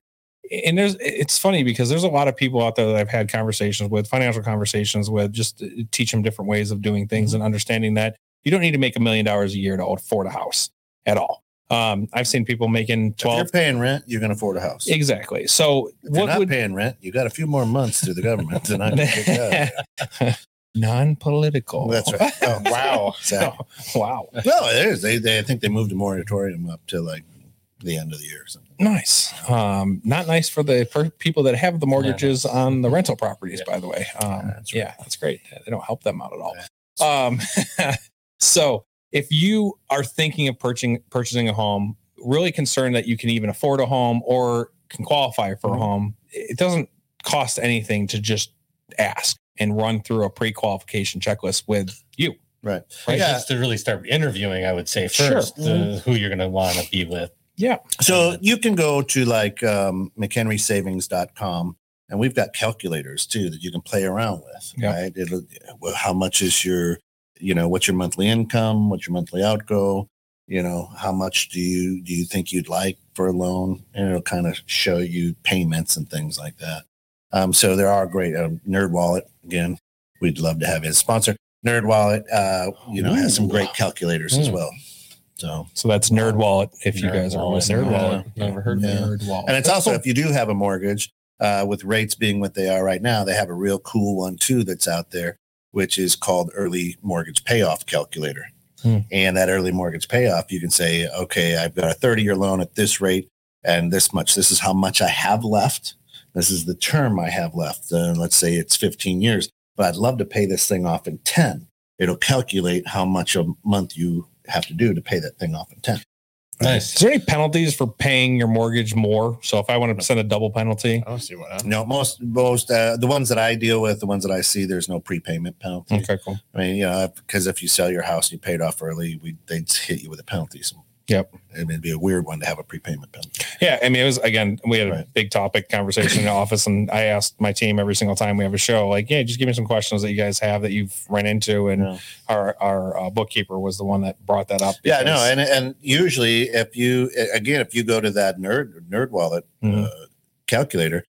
and there's, it's funny because there's a lot of people out there that I've had conversations with, financial conversations with, just teach them different ways of doing things and understanding that you don't need to make a million dollars a year to afford a house at all. Um, I've seen people making If you're 12. paying rent, you can afford a house. Exactly. So you're what not would paying rent, you got a few more months through the government to not get kicked out. non-political? That's right. Oh, Wow. Exactly. wow. No, it is. They, they, I think they moved the moratorium up to like the end of the year or something. Nice. Um, not nice for the for people that have the mortgages on the rental properties, by the way. Um, That's right. Yeah, that's great. They don't help them out at all. Um, so if you are thinking of purchasing purchasing a home, really concerned that you can even afford a home or can qualify for a Mhm. home, it doesn't cost anything to just ask and run through a pre-qualification checklist with you. Right. Right. Yeah. Just to really start interviewing, I would say Sure. first uh, who you're going to want to be with. So you can go to like um, McHenrysavings.com and we've got calculators too that you can play around with, Yeah. right? It'll, well, how much is your, you know, what's your monthly income? What's your monthly outgo? You know, how much do you, do you think you'd like for a loan? And it'll kind of show you payments and things like that. Um, so there are great, um, Nerd Wallet again, we'd love to have a sponsor. Nerd Wallet, uh, you know, has some great calculators as Mm. well. So, So that's Nerd Wallet. If you Nerd guys are Wallet. listening, Nerd Wallet. Never heard Yeah. of. Nerd Wallet. And it's also if you do have a mortgage, uh, with rates being what they are right now, they have a real cool one too that's out there, which is called early mortgage payoff calculator. Hmm. And that early mortgage payoff, you can say, okay, I've got a 30 year loan at this rate and this much. This is how much I have left. This is the term I have left. Uh, let's say it's 15 years, but I'd love to pay this thing off in 10. It'll calculate how much a month you have to do to pay that thing off in 10. Nice. Is there any penalties for paying your mortgage more? So if I want to send a double penalty, I don't see what. Happens. No, most most uh, the ones that I deal with, the ones that I see, there's no prepayment penalty. okay, cool. I mean, you know, because if you sell your house and you paid off early, we they'd hit you with a penalty. So Yep. I mean, it'd be a weird one to have a prepayment penalty. Yeah, I mean, it was again, we had a Right. big topic conversation in the office, and I asked my team every single time we have a show, like, yeah, just give me some questions that you guys have that you've run into, and Yeah. our our uh, bookkeeper was the one that brought that up. Yeah, no, because- and and usually if you again if you go to that nerd nerd wallet Mhm. uh, calculator,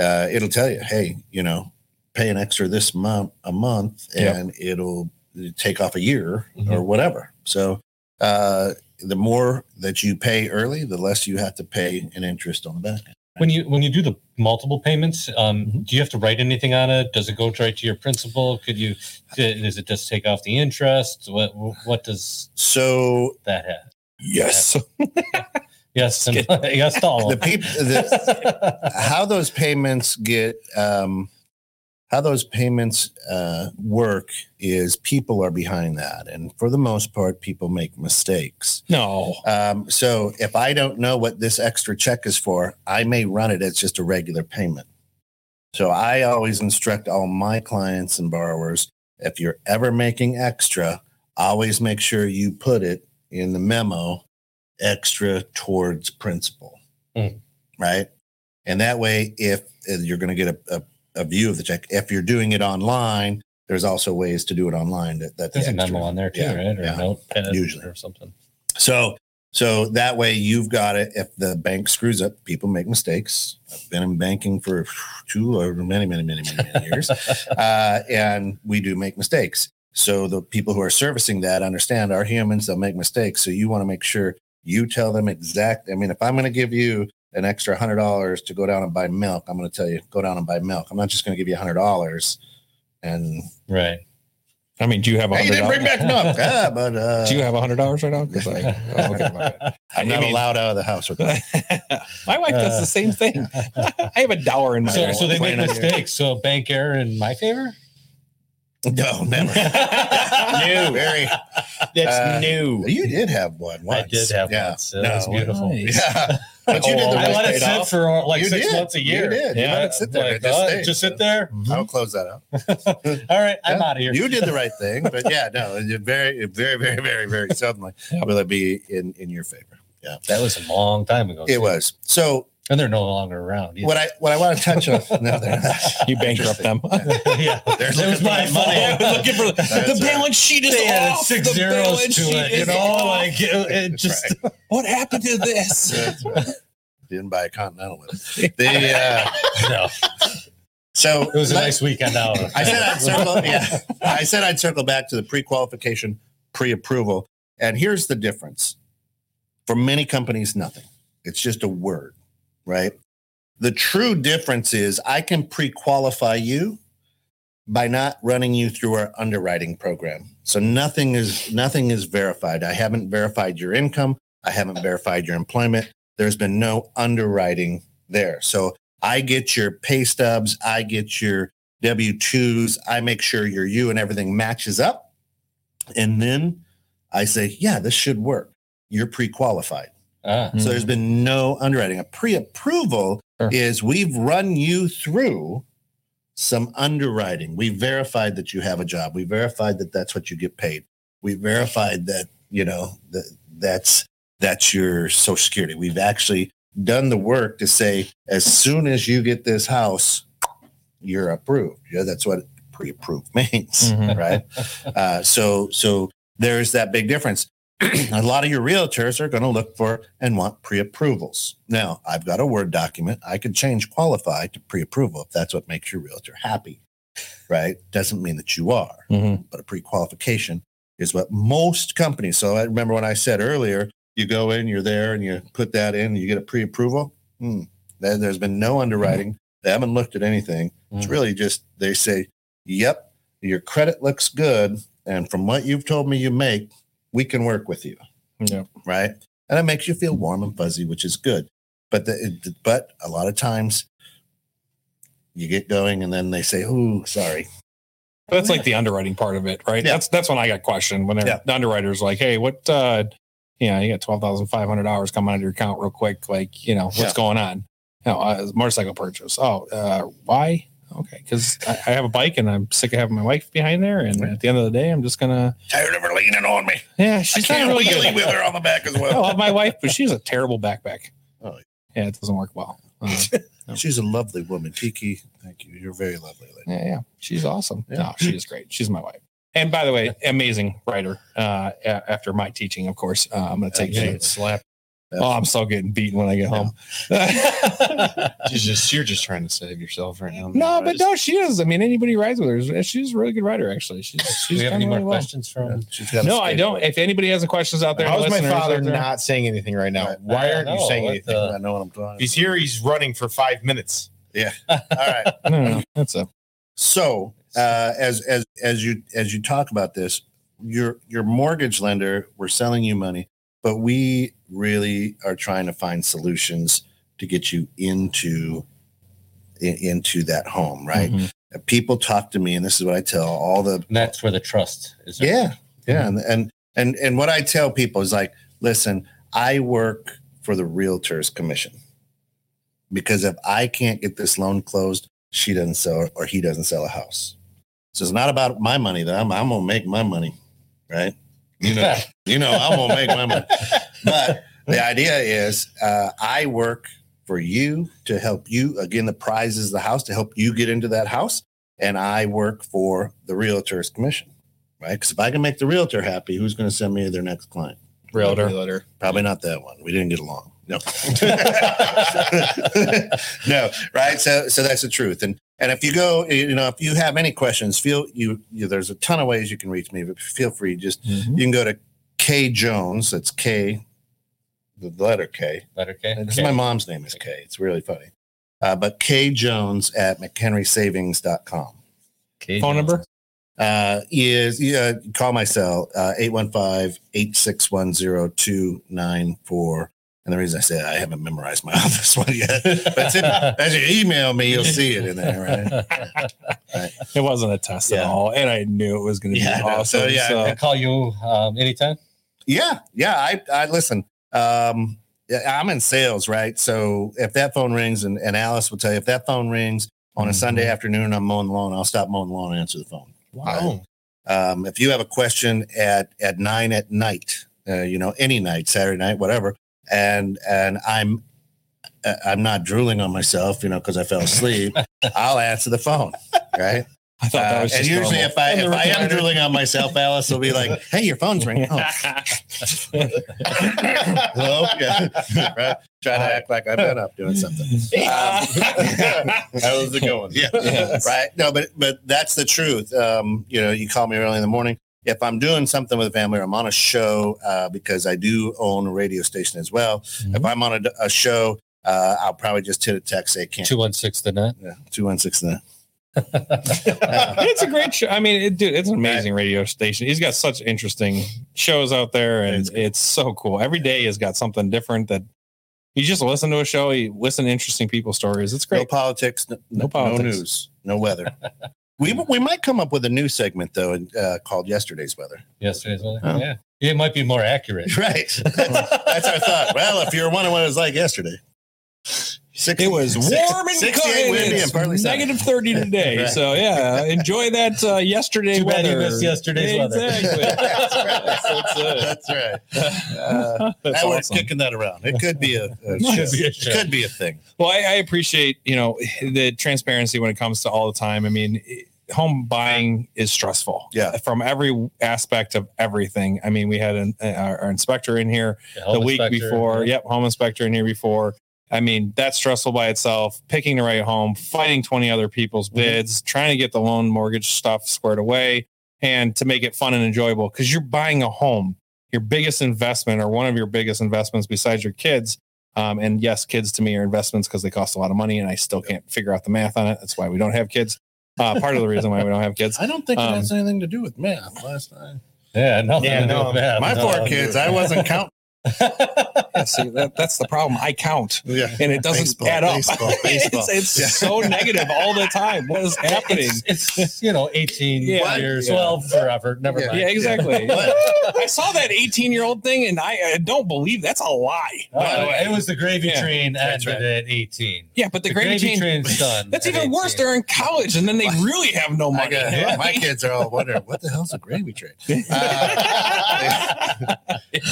uh, it'll tell you, hey, you know, pay an extra this month a month, Yep. and it'll take off a year Mm-hmm. or whatever. So uh, the more that you pay early, the less you have to pay in interest on the back. end. When you when you do the multiple payments, um, Mm-hmm. do you have to write anything on it? Does it go right to your principal? Could you? Does it just take off the interest? What what does So that have? yes, Yes, and, yes, all the people, the, how those payments get, um, how those payments uh, work is people are behind that, and for the most part, people make mistakes. no, Um, so if I don't know what this extra check is for, I may run it as just a regular payment. So I always instruct all my clients and borrowers if you're ever making extra, always make sure you put it in the memo extra towards principal. Mm. Right. And that way, if you're going to get a, a, a view of the check, if you're doing it online, there's also ways to do it online that, that the There's a memo on there too, Yeah, right? Or yeah. a notepad Usually. or something. So so that way you've got it. If the bank screws up, people make mistakes. I've been in banking for two or many, many, many, many, many years, uh, and we do make mistakes. So the people who are servicing that understand are humans. They'll make mistakes. So you want to make sure you tell them exact. I mean, if I'm going to give you an extra hundred dollars to go down and buy milk, I'm going to tell you go down and buy milk. I'm not just going to give you a hundred dollars. And Right. I mean, do you have a hey, you hundred didn't bring back milk. ah, but uh, Do you have a hundred dollars right now? 'Cause I, oh, okay, I'm not I mean- allowed out of the house with that. my wife does the same thing. I have a dollar in my. So, so they make mistakes. So bank error in my favor. No, never. No. Very. That's Uh, new. You did have one I did have yeah. one. So No, it was beautiful. Nice. Yeah. But you did the Oh, I let it sit off. for uh, like You six did. months a year. You year. did. You Yeah, let it sit there. Like, It just uh, just sit there. I'll close that up. All right, I'm Yeah. out of here. You did the right thing, but yeah, no, it very, very, very, very, very suddenly Yep. will it be in in your favor. Yeah, That was a long time ago. it too. was. So and they're no longer around. either. what I what I want to touch on. No, they're not. You bankrupt them. yeah, There's it was my looking for that money. looking for the, That's right. balance sheet is They added off. six the zeros balance to sheet it. You is know, off. like it, it That's just. what happened to this? Right. Didn't buy a Continental with it. The uh, No, so it was a let- nice weekend out. I said I'd circle. Yeah, I said I'd circle back to the pre-qualification, pre-approval, and here's the difference. For many companies, nothing. It's just a word, right? The true difference is I can pre-qualify you by not running you through our underwriting program. So nothing is nothing is verified. I haven't verified your income. I haven't verified your employment. There's been no underwriting there. So I get your pay stubs, I get your W2s, I make sure your you and everything matches up. And then I say, yeah, this should work. You're pre-qualified. Ah, So there's been no underwriting. A pre-approval Sure. is we've run you through some underwriting. We verified that you have a job. We verified that that's what you get paid. We verified that you know that that's that's your social security. We've actually done the work to say as soon as you get this house, you're approved. Yeah, that's what pre-approved means, Mhm. right? Uh, so so there's that big difference. A lot of your realtors are going to look for and want pre-approvals. Now, I've got a Word document. I could change qualify to pre-approval if that's what makes your realtor happy, right? Doesn't mean that you are, Mhm. but a pre-qualification is what most companies. So I remember when I said earlier, you go in, you're there, and you put that in, you get a pre-approval. Hmm. There- There's been no underwriting. They haven't looked at anything. It's Mhm. really just they say, "Yep, your credit looks good, and from what you've told me you make, we can work with you." Yeah. right? And it makes you feel warm and fuzzy, which is good. But the, but a lot of times you get going and then they say, "Oh, sorry." That's like the underwriting part of it, right? Yeah. That's that's when I got questioned when Yeah. the underwriters like, hey, what uh yeah, you got twelve thousand five hundred dollars coming out of your account real quick. Like, you know, what's Yeah. going on? No, uh, motorcycle purchase. Oh, uh, why? Okay, because I, I have a bike and I'm sick of having my wife behind there. And at the end of the day, I'm just gonna Tired of her leaning on me. yeah, I she's can't really wheelie good. with her on the back as I well. love my wife, but she's a terrible backpack. Oh. yeah, it doesn't work well. Uh, No. She's a lovely woman, Kiki. Thank you. You're very lovely. Lady. Yeah, yeah, she's awesome. Yeah. No, she is great. She's my wife. And by the way, amazing writer. Uh, after my teaching, of course, uh, I'm going to take Yeah. slap. Oh, I'm still getting beaten when I get home. She's just you're just trying to save yourself right now. no, but no, she is. I mean, anybody rides with her, she's a really good rider. Actually, she's Do she's we have any more really well. questions from? She's got a No, I don't. If anybody has any questions out there, How's my father not saying anything right now? Why aren't you saying anything? I know what I'm talking. He's here. He's running for five minutes. Yeah. All right. No, no, no, that's a So uh, as as as you as you talk about this, your your mortgage lender, we're selling you money, but we really are trying to find solutions to get you into in, into that home, right? Mhm. People talk to me, and this is what I tell all the And that's where the trust is. yeah, yeah, and and and and what I tell people is like, listen, I work for the realtor's commission because if I can't get this loan closed, she doesn't sell or he doesn't sell a house. So it's not about my money that I'm I'm gonna make my money, right? You know, you know, I'm gonna make my money. But the idea is, uh, I work for you to help you. Again, the prize is the house to help you get into that house, and I work for the realtor's commission right? Because if I can make the realtor happy, who's going to send me their next client? realtor. Probably not that one. We didn't get along. No, no, right? So, so that's the truth. And and if you go, you know, if you have any questions, feel you. you there's a ton of ways you can reach me, but feel free. Just Mhm. you can go to K Jones. That's K, the letter K. Letter K. This is my mom's name is K. It's really funny. Uh, but K Jones at McHenrySavings.com. K Phone Jones. number? uh, is yeah, call my cell uh, 815-861-0294. And the reason I say I haven't memorized my office one yet, but it's in, as you email me, you'll see it in there, right? It wasn't a test at all, and I knew it was going to Yeah, be know. awesome. So, yeah, so- I call you um, anytime. Yeah, yeah. I, I listen. Um, I'm in sales, right? So if that phone rings, and, and Alice will tell you, if that phone rings on a Mhm. Sunday afternoon, I'm mowing the lawn. I'll stop mowing the lawn and answer the phone. Wow. Um, if you have a question at at nine at night, uh, you know, any night, Saturday night, whatever, and and I'm uh, I'm not drooling on myself, you know, because I fell asleep, I'll answer the phone, right? I thought that Uh, was and usually, normal. if I if I am recliner. drooling on myself, Alice will be like, "Hey, your phone's ringing." Oh, hello, yeah, right. Try to act like I've been up doing something. How's it going? Yeah. Yes. Right. No, but but that's the truth. Um, you know, you call me early in the morning. If I'm doing something with a family or I'm on a show, uh, because I do own a radio station as well. Mm-hmm. If I'm on a, a show, uh, I'll probably just hit a text say can't. 216 the net. Yeah, two one six nine. it's a great show. I mean, it, dude, it's an amazing radio station. He's got such interesting shows out there, and It's it's, so cool. Every day has got something different that you just listen to a show, you listen to interesting people's stories. It's great. No politics, no, No no, politics. news, no weather. we we might come up with a new segment though, uh, called "Yesterday's Weather." Yesterday's weather. Oh. Yeah. It might be more accurate. Right. That's, that's our thought. Well, if you're wondering what it was like yesterday, 60, It was six- warm and 68 sunny. windy, and partly negative 30 today. Right. So, yeah, enjoy that uh, yesterday Too bad weather. you missed yesterday's weather. Exactly. That's right. That's it. That's right. Uh, That's now we're awesome. kicking that around. It could be a, a Nice. show. Be a It could be a thing. Well, I, I appreciate you know the transparency when it comes to all the time. I mean, it- home buying is stressful. Yeah. from every aspect of everything. I mean, we had an, our, our inspector in here Yeah, the week inspector, before. yeah. Yep, home inspector in here before. I mean, that's stressful by itself. Picking the right home, fighting 20 other people's Mm-hmm. bids, trying to get the loan mortgage stuff squared away, and to make it fun and enjoyable because you're buying a home, your biggest investment or one of your biggest investments besides your kids. Um, and yes, kids to me are investments because they cost a lot of money, and I still can't figure out the math on it. That's why we don't have kids. Uh, part of the reason why we don't have kids. I don't think Um, it has anything to do with math last time. Yeah, nothing Yeah, to do no. My No. four kids, I wasn't counting. Yeah, see, that, that's the problem. I count. Yeah. and it doesn't Baseball, add up. baseball, baseball. it's it's Yeah. so negative all the time. What is happening? It's, it's you know 18 Yeah, years. yeah. Well, forever. Never Yeah. mind. Yeah, exactly. But- I saw that 18 year old thing, and I, I don't believe that's a lie. Uh, the way. it was the gravy Yeah, train that's ended at 18. yeah, but the, gravy, chain. train's done. That's at even worse. They're in college, and then they really have no money. got, yeah, my kids are all wondering what the hell's a gravy train. Uh,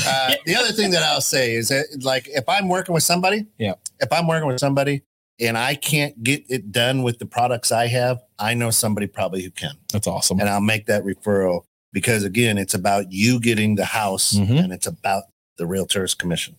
uh, the other thing that I'll say is that, like, if I'm working with somebody, Yeah. if I'm working with somebody and I can't get it done with the products I have, I know somebody probably who can, That's awesome. and I'll make that referral because again, it's about you getting the house Mhm. and it's about the realtor's commission,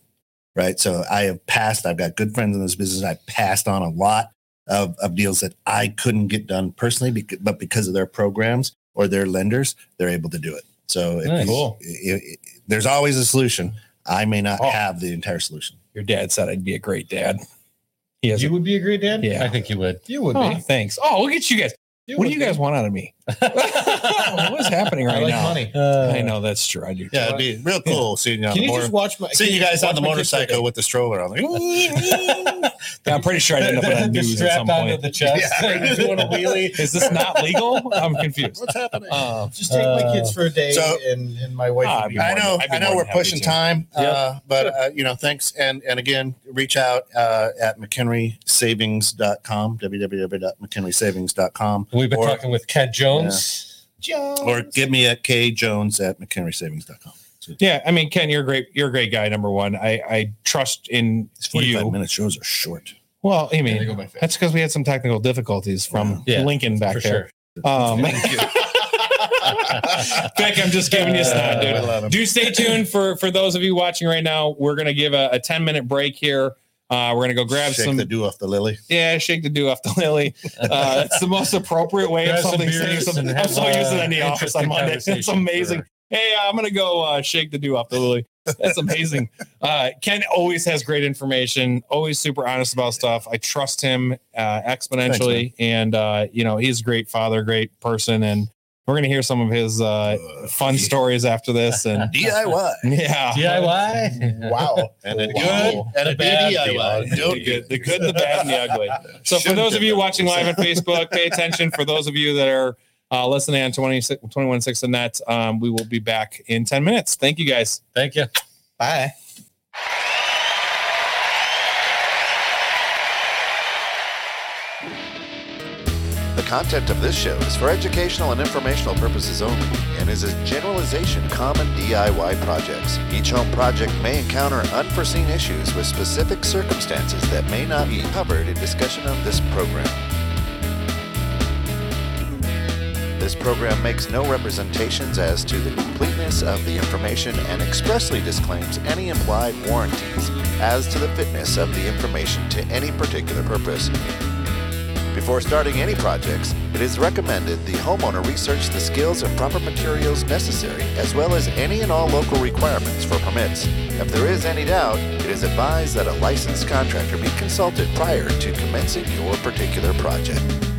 right? So I have passed. I've got good friends in this business. I passed on a lot of, of deals that I couldn't get done personally, bec- but because of their programs or their lenders, they're able to do it. So if Nice. Cool. i- i- there's always a solution. I may not Oh. have the entire solution. Your dad said I'd be a great dad. He has. You a, would be a great dad? Yeah. I think you would. You would oh, be. thanks. Oh, look at you guys. What do you guys want out of me? what is happening I right like now? money. Uh, I know that's true. I do. Yeah, it'd be real cool seeing you on Can the you motor- just watch my? seeing can you guys on the my kids for a motorcycle with the stroller on. Like, I'm pretty sure I'd end up in the news at some strapped onto point. the chest, Yeah. doing a wheelie. Is this not legal? I'm confused. What's happening? Uh, Just take my Uh, kids for a day, so- and and my wife. Ah, would be I'd I more know, than- I'd be I know we're pushing to. time, Yeah. uh, but uh, you know, thanks. And and again, reach out uh, at McHenrysavings.com, www.mchenrysavings.com, We've been Or- talking with Kent Jones. Jones. or give me at kjones at McHenrysavings.com. yeah, I mean, Ken, you're a great. You're a great guy. Number one, I I trust in These 45 you. minute shows are short. Well, I mean, go that's because we had some technical difficulties from Yeah, Lincoln back for there. sure. Um, Thank you. Vic, I'm just giving you snot, I dude. love 'em. Do stay tuned for for those of you watching right now. We're gonna give a, a 10 minute break here. Uh, we're gonna go grab Shake some. the dew off the lily. yeah, shake the dew off the lily. Uh, that's the most appropriate way of something saying something. I'm so uh, that in the office on Monday. It's amazing. for- Hey, uh, I'm gonna go uh, shake the dew off the lily. That's amazing. uh, Ken always has great information. Always super honest about stuff. I trust him uh, exponentially, and uh, you know he's a great father, great person, and we're gonna hear some of his uh, Uh, fun stories after this. And DIY. yeah, DIY. Wow. And a Wow. good and a bad bad DIY. the Don't good, the good, the bad, and the ugly. So for Shouldn't those of you watching live on Facebook, pay attention. For those of you that are uh, listening on 20, 21.6 and net, um, we will be back in 10 minutes. Thank you guys. Thank you. Bye. The content of this show is for educational and informational purposes only and is a generalization of common DIY projects. Each home project may encounter unforeseen issues with specific circumstances that may not be covered in discussion of this program. This program makes no representations as to the completeness of the information and expressly disclaims any implied warranties as to the fitness of the information to any particular purpose. Before starting any projects, it is recommended the homeowner research the skills and proper materials necessary, as well as any and all local requirements for permits. If there is any doubt, it is advised that a licensed contractor be consulted prior to commencing your particular project.